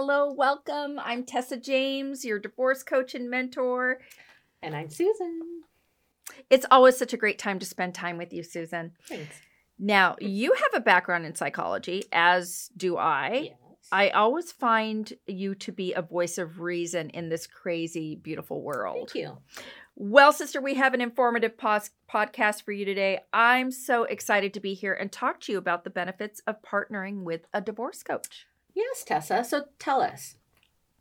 Hello, welcome. I'm Tessa James, your divorce coach and mentor. And I'm Susan. It's always such a great time to spend time with you, Susan. Thanks. Now, you have a background in psychology, as do I. Yes. I always find you to be a voice of reason in this crazy, beautiful world. Thank you. Well, sister, we have an informative pos- podcast for you today. I'm so excited to be here and talk to you about the benefits of partnering with a divorce coach. Yes, Tessa. So tell us,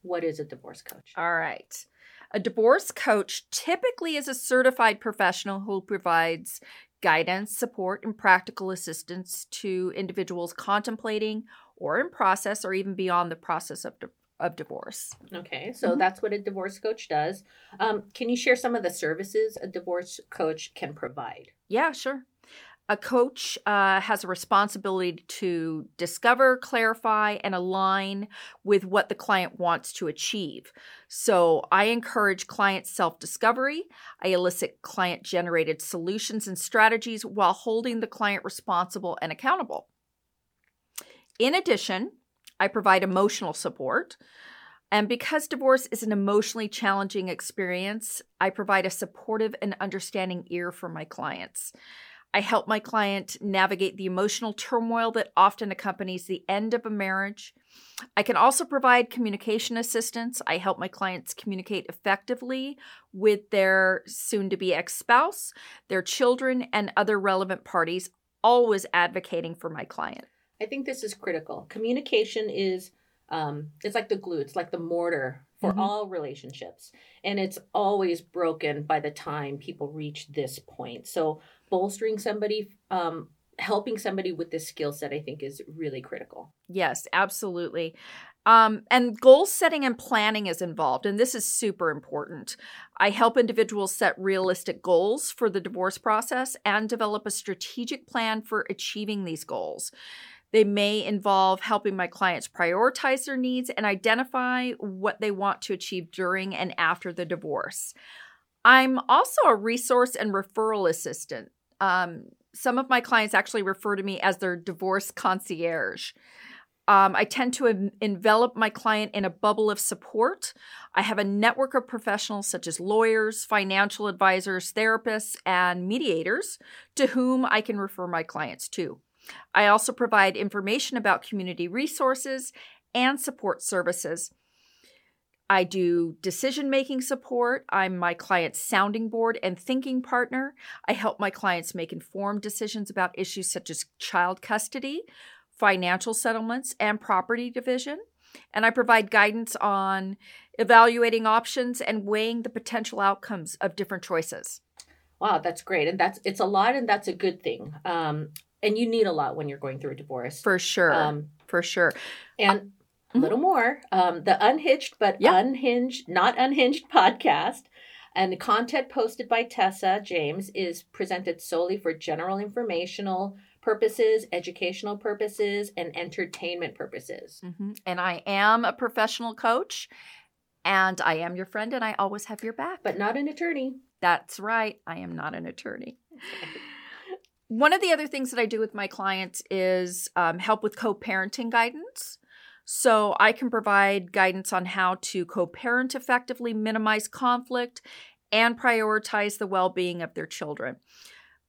what is a divorce coach? All right. A divorce coach typically is a certified professional who provides guidance, support, and practical assistance to individuals contemplating or in process or even beyond the process of, di- of divorce. Okay, so Mhm. that's what a divorce coach does. Um, can you share some of the services a divorce coach can provide? Yeah, sure. A coach uh, has a responsibility to discover, clarify, and align with what the client wants to achieve. So I encourage client self discovery. I elicit client generated solutions and strategies while holding the client responsible and accountable. In addition, I provide emotional support. And because divorce is an emotionally challenging experience, I provide a supportive and understanding ear for my clients. I help my client navigate the emotional turmoil that often accompanies the end of a marriage. I can also provide communication assistance. I help my clients communicate effectively with their soon to be ex spouse, their children, and other relevant parties, always advocating for my client. I think this is critical. Communication is um, it's like the glue, it's like the mortar for Mhm. all relationships. And it's always broken by the time people reach this point. So bolstering somebody, um, helping somebody with this skill set, I think is really critical. Yes, absolutely. Um, and goal setting and planning is involved, and this is super important. I help individuals set realistic goals for the divorce process and develop a strategic plan for achieving these goals. They may involve helping my clients prioritize their needs and identify what they want to achieve during and after the divorce. I'm also a resource and referral assistant. Um, some of my clients actually refer to me as their divorce concierge. Um, I tend to en- envelop my client in a bubble of support. I have a network of professionals such as lawyers, financial advisors, therapists, and mediators to whom I can refer my clients to. I also provide information about community resources and support services. I do decision making support. I'm my client's sounding board and thinking partner. I help my clients make informed decisions about issues such as child custody, financial settlements, and property division. And I provide guidance on evaluating options and weighing the potential outcomes of different choices. Wow, that's great. And that's it's a lot and that's a good thing. Um, and you need a lot when you're going through a divorce. For sure. Um, for sure. and a Mhm. little more um, the unhitched but Yeah. unhinged not unhinged podcast and the content posted by tessa james is presented solely for general informational purposes educational purposes and entertainment purposes Mhm. And I am a professional coach, and I am your friend, and I always have your back. but not an attorney That's right. I am not an attorney. One of the other things that I do with my clients is um, help with co parenting guidance. So I can provide guidance on how to co parent effectively, minimize conflict, and prioritize the well being of their children.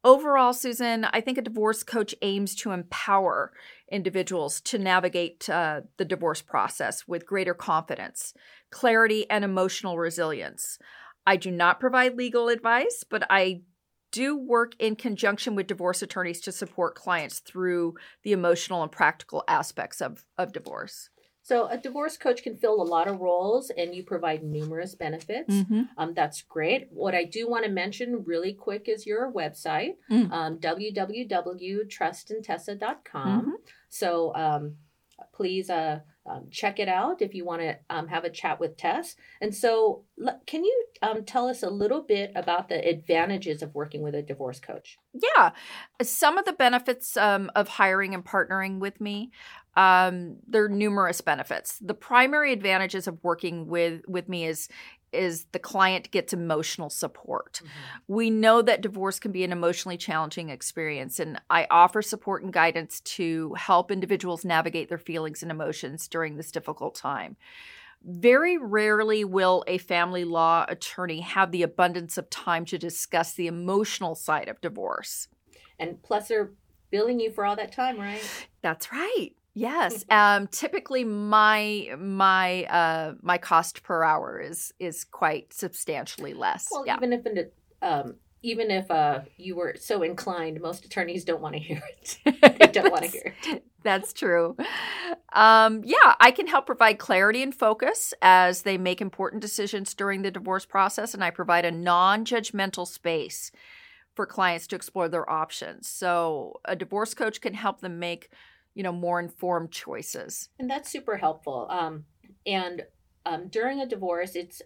Overall, Susan, I think a divorce coach aims to empower individuals to navigate uh, the divorce process with greater confidence, clarity, and emotional resilience. I do not provide legal advice, but I do work in conjunction with divorce attorneys to support clients through the emotional and practical aspects of, of divorce. so a divorce coach can fill a lot of roles and you provide numerous benefits. Um, that's great. What i do want to mention really quick is your website Mm. um, www.trustintessa.com So um, please uh, um, check it out if you want to um, have a chat with Tess. And so, can you um, tell us a little bit about the advantages of working with a divorce coach? Yeah. Some of the benefits um, of hiring and partnering with me um, there are numerous benefits. The primary advantages of working with with me is is the client gets emotional support. Mm-hmm. We know that divorce can be an emotionally challenging experience, and I offer support and guidance to help individuals navigate their feelings and emotions during this difficult time. Very rarely will a family law attorney have the abundance of time to discuss the emotional side of divorce. And plus, they're billing you for all that time, right? That's right. Yes. Um, typically, my my uh, my cost per hour is is quite substantially less. Well, yeah. even if in um, even if uh, you were so inclined, most attorneys don't want to hear it. they don't want to hear it. That's true. Um, yeah, I can help provide clarity and focus as they make important decisions during the divorce process, and I provide a non judgmental space for clients to explore their options. So, a divorce coach can help them make you know more informed choices and that's super helpful um, and um, during a divorce it's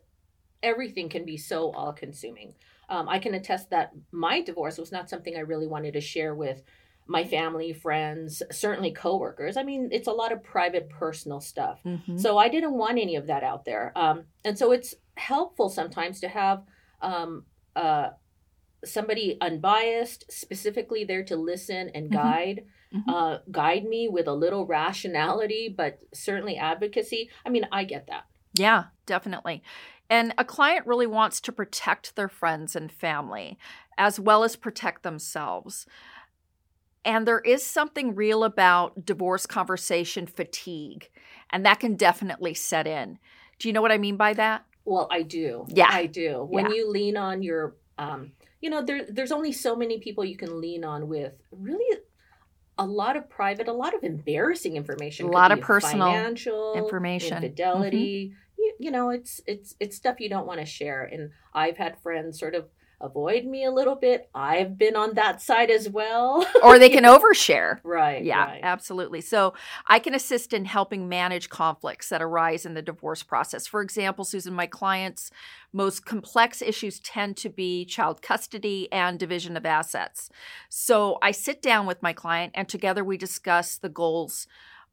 everything can be so all consuming um, i can attest that my divorce was not something i really wanted to share with my family friends certainly coworkers i mean it's a lot of private personal stuff mm-hmm. so i didn't want any of that out there um, and so it's helpful sometimes to have um, uh, somebody unbiased specifically there to listen and mm-hmm. guide mm-hmm. Uh, guide me with a little rationality, but certainly advocacy. I mean, I get that. Yeah, definitely. And a client really wants to protect their friends and family as well as protect themselves. And there is something real about divorce conversation fatigue, and that can definitely set in. Do you know what I mean by that? Well, I do. Yeah. I do. When yeah. you lean on your, um, you know, there, there's only so many people you can lean on with really a lot of private, a lot of embarrassing information. A lot of personal financial information, infidelity. Mm-hmm. You, you know, it's it's it's stuff you don't want to share. And I've had friends sort of avoid me a little bit. I've been on that side as well. or they can overshare. Right. Yeah, right. absolutely. So I can assist in helping manage conflicts that arise in the divorce process. For example, Susan, my clients' most complex issues tend to be child custody and division of assets. So I sit down with my client and together we discuss the goals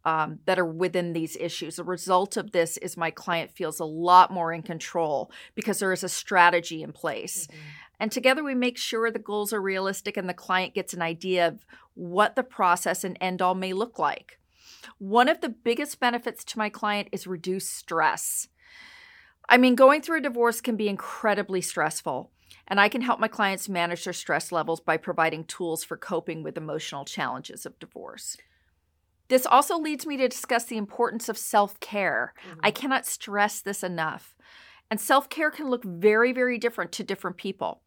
um, that are within these issues. The result of this is my client feels a lot more in control because there is a strategy in place. Mm-hmm. And together we make sure the goals are realistic and the client gets an idea of what the process and end all may look like. One of the biggest benefits to my client is reduced stress. I mean, going through a divorce can be incredibly stressful, and I can help my clients manage their stress levels by providing tools for coping with emotional challenges of divorce. This also leads me to discuss the importance of self care. Mm-hmm. I cannot stress this enough. And self care can look very, very different to different people.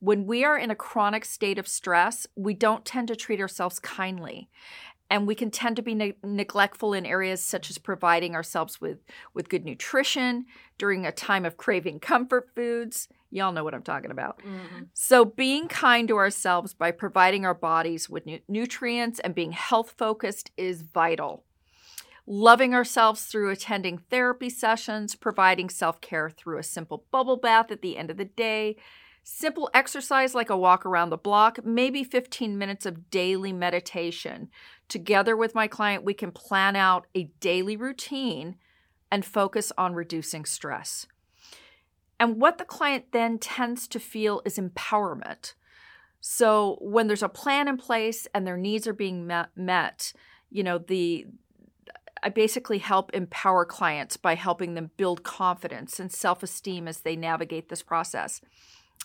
When we are in a chronic state of stress, we don't tend to treat ourselves kindly. And we can tend to be ne- neglectful in areas such as providing ourselves with, with good nutrition during a time of craving comfort foods. Y'all know what I'm talking about. Mm-hmm. So, being kind to ourselves by providing our bodies with nu- nutrients and being health focused is vital loving ourselves through attending therapy sessions, providing self care through a simple bubble bath at the end of the day, Simple exercise like a walk around the block, maybe 15 minutes of daily meditation. Together with my client, we can plan out a daily routine and focus on reducing stress. And what the client then tends to feel is empowerment. So when there's a plan in place and their needs are being met, you know, the I basically help empower clients by helping them build confidence and self-esteem as they navigate this process.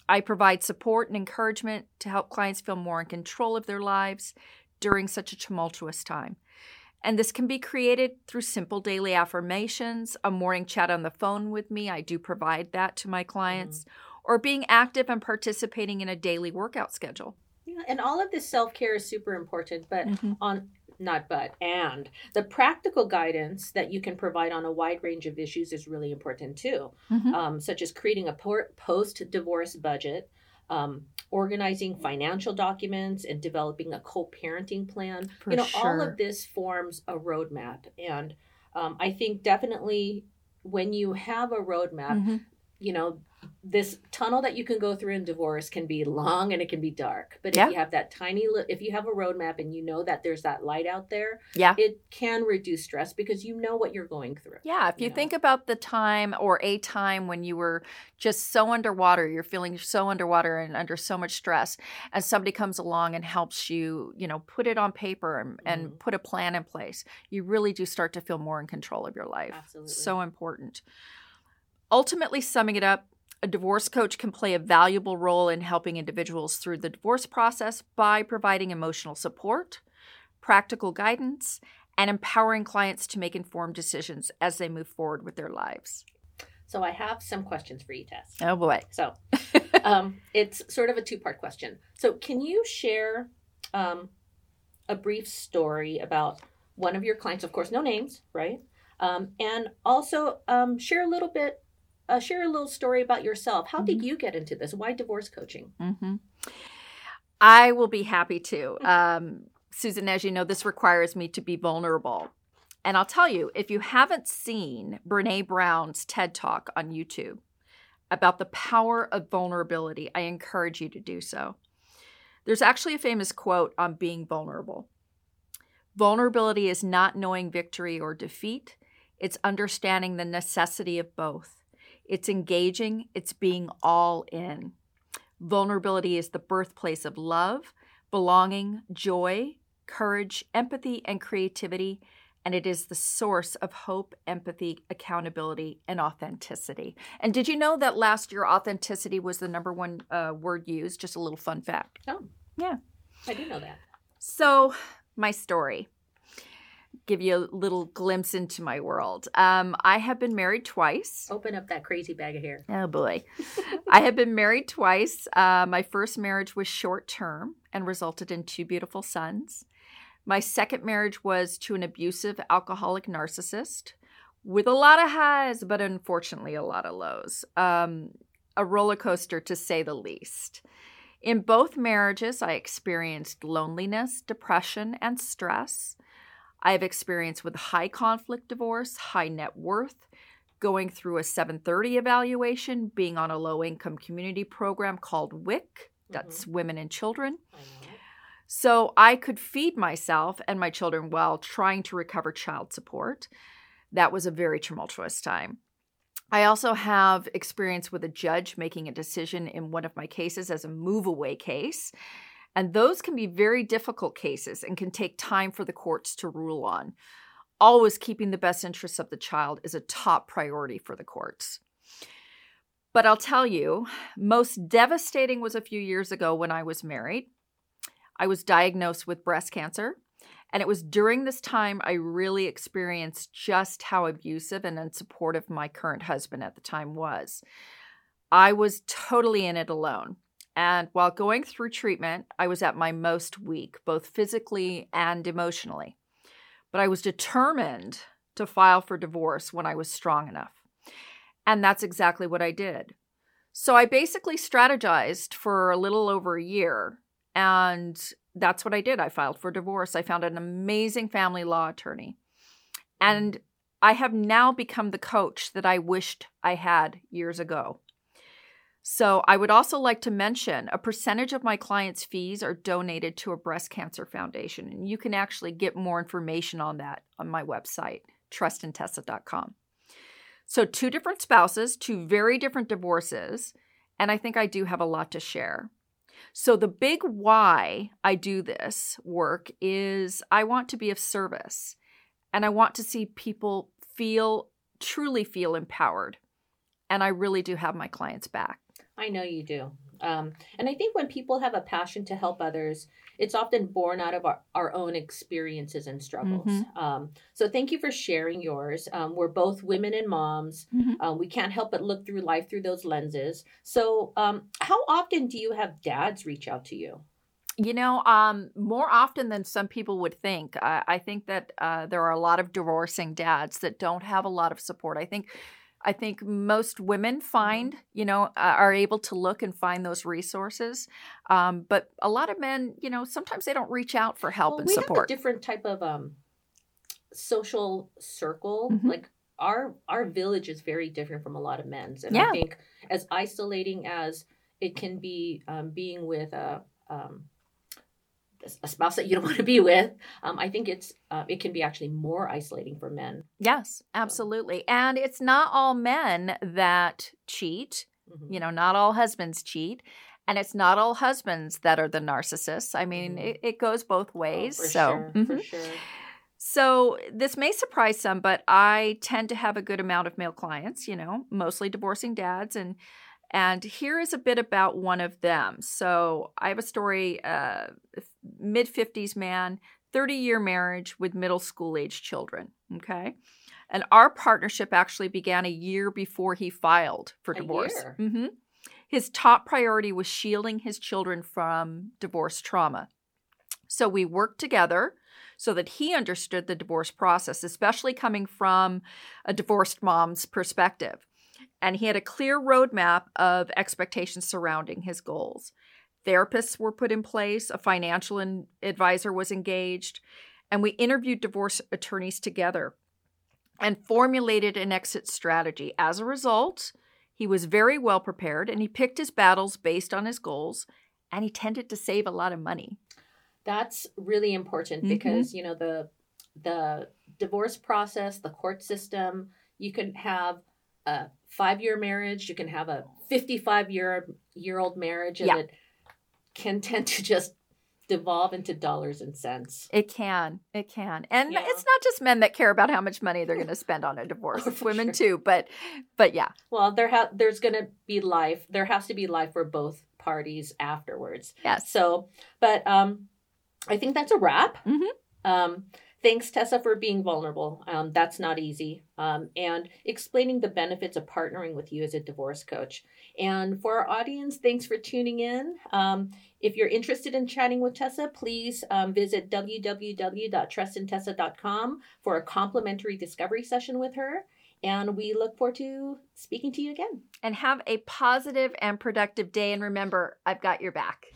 I provide support and encouragement to help clients feel more in control of their lives during such a tumultuous time. And this can be created through simple daily affirmations, a morning chat on the phone with me. I do provide that to my clients, mm-hmm. or being active and participating in a daily workout schedule. Yeah, and all of this self care is super important. But mm-hmm. on not but and the practical guidance that you can provide on a wide range of issues is really important too mm-hmm. um, such as creating a post-divorce budget um, organizing financial documents and developing a co-parenting plan For you know sure. all of this forms a roadmap and um, i think definitely when you have a roadmap mm-hmm. you know this tunnel that you can go through in divorce can be long and it can be dark. But if you have that tiny, li- if you have a roadmap and you know that there's that light out there, Yeah. it can reduce stress because you know what you're going through. Yeah, if you Yeah. think about the time or a time when you were just so underwater, you're feeling so underwater and under so much stress, and somebody comes along and helps you, you know, put it on paper and, and Mhm. put a plan in place, you really do start to feel more in control of your life. Absolutely. So important. Ultimately, summing it up, a divorce coach can play a valuable role in helping individuals through the divorce process by providing emotional support, practical guidance, and empowering clients to make informed decisions as they move forward with their lives. So I have some questions for you, Tess. Oh boy. So um, it's sort of a two part question. So, can you share um, a brief story about one of your clients? Of course, no names, right? Um, and also um, share a little bit, uh, share a little story about yourself. How did you get into this? Why divorce coaching? hmm I will be happy to. Um, Susan, as you know, this requires me to be vulnerable. And I'll tell you, if you haven't seen Brene Brown's TED Talk on YouTube about the power of vulnerability, I encourage you to do so. There's actually a famous quote on being vulnerable Vulnerability is not knowing victory or defeat, it's understanding the necessity of both. It's engaging, it's being all in. Vulnerability is the birthplace of love, belonging, joy, courage, empathy, and creativity. And it is the source of hope, empathy, accountability, and authenticity. And did you know that last year authenticity was the number one uh, word used? Just a little fun fact. Oh, Yeah. I didn't know that. So, my story. Give you a little glimpse into my world. Um, I have been married twice. Open up that crazy bag of hair. Oh boy. I have been married twice. Uh, my first marriage was short term and resulted in two beautiful sons. My second marriage was to an abusive alcoholic narcissist with a lot of highs, but unfortunately a lot of lows. Um, a roller coaster to say the least. In both marriages, I experienced loneliness, depression, and stress. I have experience with high conflict divorce, high net worth, going through a 730 evaluation, being on a low income community program called WIC, that's Women and Children. So I could feed myself and my children while trying to recover child support. That was a very tumultuous time. I also have experience with a judge making a decision in one of my cases as a move away case. And those can be very difficult cases and can take time for the courts to rule on. Always keeping the best interests of the child is a top priority for the courts. But I'll tell you, most devastating was a few years ago when I was married. I was diagnosed with breast cancer. And it was during this time I really experienced just how abusive and unsupportive my current husband at the time was. I was totally in it alone. And while going through treatment, I was at my most weak, both physically and emotionally. But I was determined to file for divorce when I was strong enough. And that's exactly what I did. So I basically strategized for a little over a year. And that's what I did. I filed for divorce. I found an amazing family law attorney. And I have now become the coach that I wished I had years ago. So, I would also like to mention a percentage of my clients' fees are donated to a breast cancer foundation. And you can actually get more information on that on my website, trustintessa.com. So, two different spouses, two very different divorces. And I think I do have a lot to share. So, the big why I do this work is I want to be of service and I want to see people feel, truly feel empowered. And I really do have my clients back. I know you do. Um, and I think when people have a passion to help others, it's often born out of our, our own experiences and struggles. Mhm. Um, so thank you for sharing yours. Um, we're both women and moms. Mhm. Um, we can't help but look through life through those lenses. So, um, how often do you have dads reach out to you? You know, um, more often than some people would think. I, I think that uh, there are a lot of divorcing dads that don't have a lot of support. I think, I think most women find, you know, are able to look and find those resources. Um, but a lot of men, you know, sometimes they don't reach out for help Well, and we support. have a different type of um, social circle. Mhm. Like our our village is very different from a lot of men's, and Yeah. I think as isolating as it can be, um, being with a um, a spouse that you don't want to be with, um, I think it's uh, it can be actually more isolating for men. Yes, absolutely. And it's not all men that cheat. Mhm. You know, not all husbands cheat. And it's not all husbands that are the narcissists. I mean, Mhm. it, it goes both Oh, ways. for so, sure, mhm. for sure. so this may surprise some, but I tend to have a good amount of male clients. You know, mostly divorcing dads, and and here is a bit about one of them. So I have a story: uh, mid fifties man, thirty year marriage with middle school age children. Okay. And our partnership actually began a year before he filed for A divorce. year? hmm His top priority was shielding his children from divorce trauma. So we worked together so that he understood the divorce process, especially coming from a divorced mom's perspective. And he had a clear roadmap of expectations surrounding his goals. Therapists were put in place, a financial in- advisor was engaged, and we interviewed divorce attorneys together and formulated an exit strategy. As a result, he was very well prepared and he picked his battles based on his goals and he tended to save a lot of money. That's really important Mhm. because you know the the divorce process, the court system. You can have a five year marriage. You can have a fifty five year year old marriage, and Yeah. it can tend to just devolve into dollars and cents. It can. It can. And Yeah. it's not just men that care about how much money they're going to spend on a divorce. Oh, It's women sure. too, but but yeah. Well, there ha- there's going to be life. There has to be life for both parties afterwards. Yes. So, but um, I think that's a wrap. Mhm. Um, thanks, Tessa, for being vulnerable. Um, that's not easy. Um, and explaining the benefits of partnering with you as a divorce coach. And for our audience, thanks for tuning in. Um, if you're interested in chatting with Tessa, please um, visit www.trustintessa.com for a complimentary discovery session with her. And we look forward to speaking to you again. And have a positive and productive day and remember, I've got your back.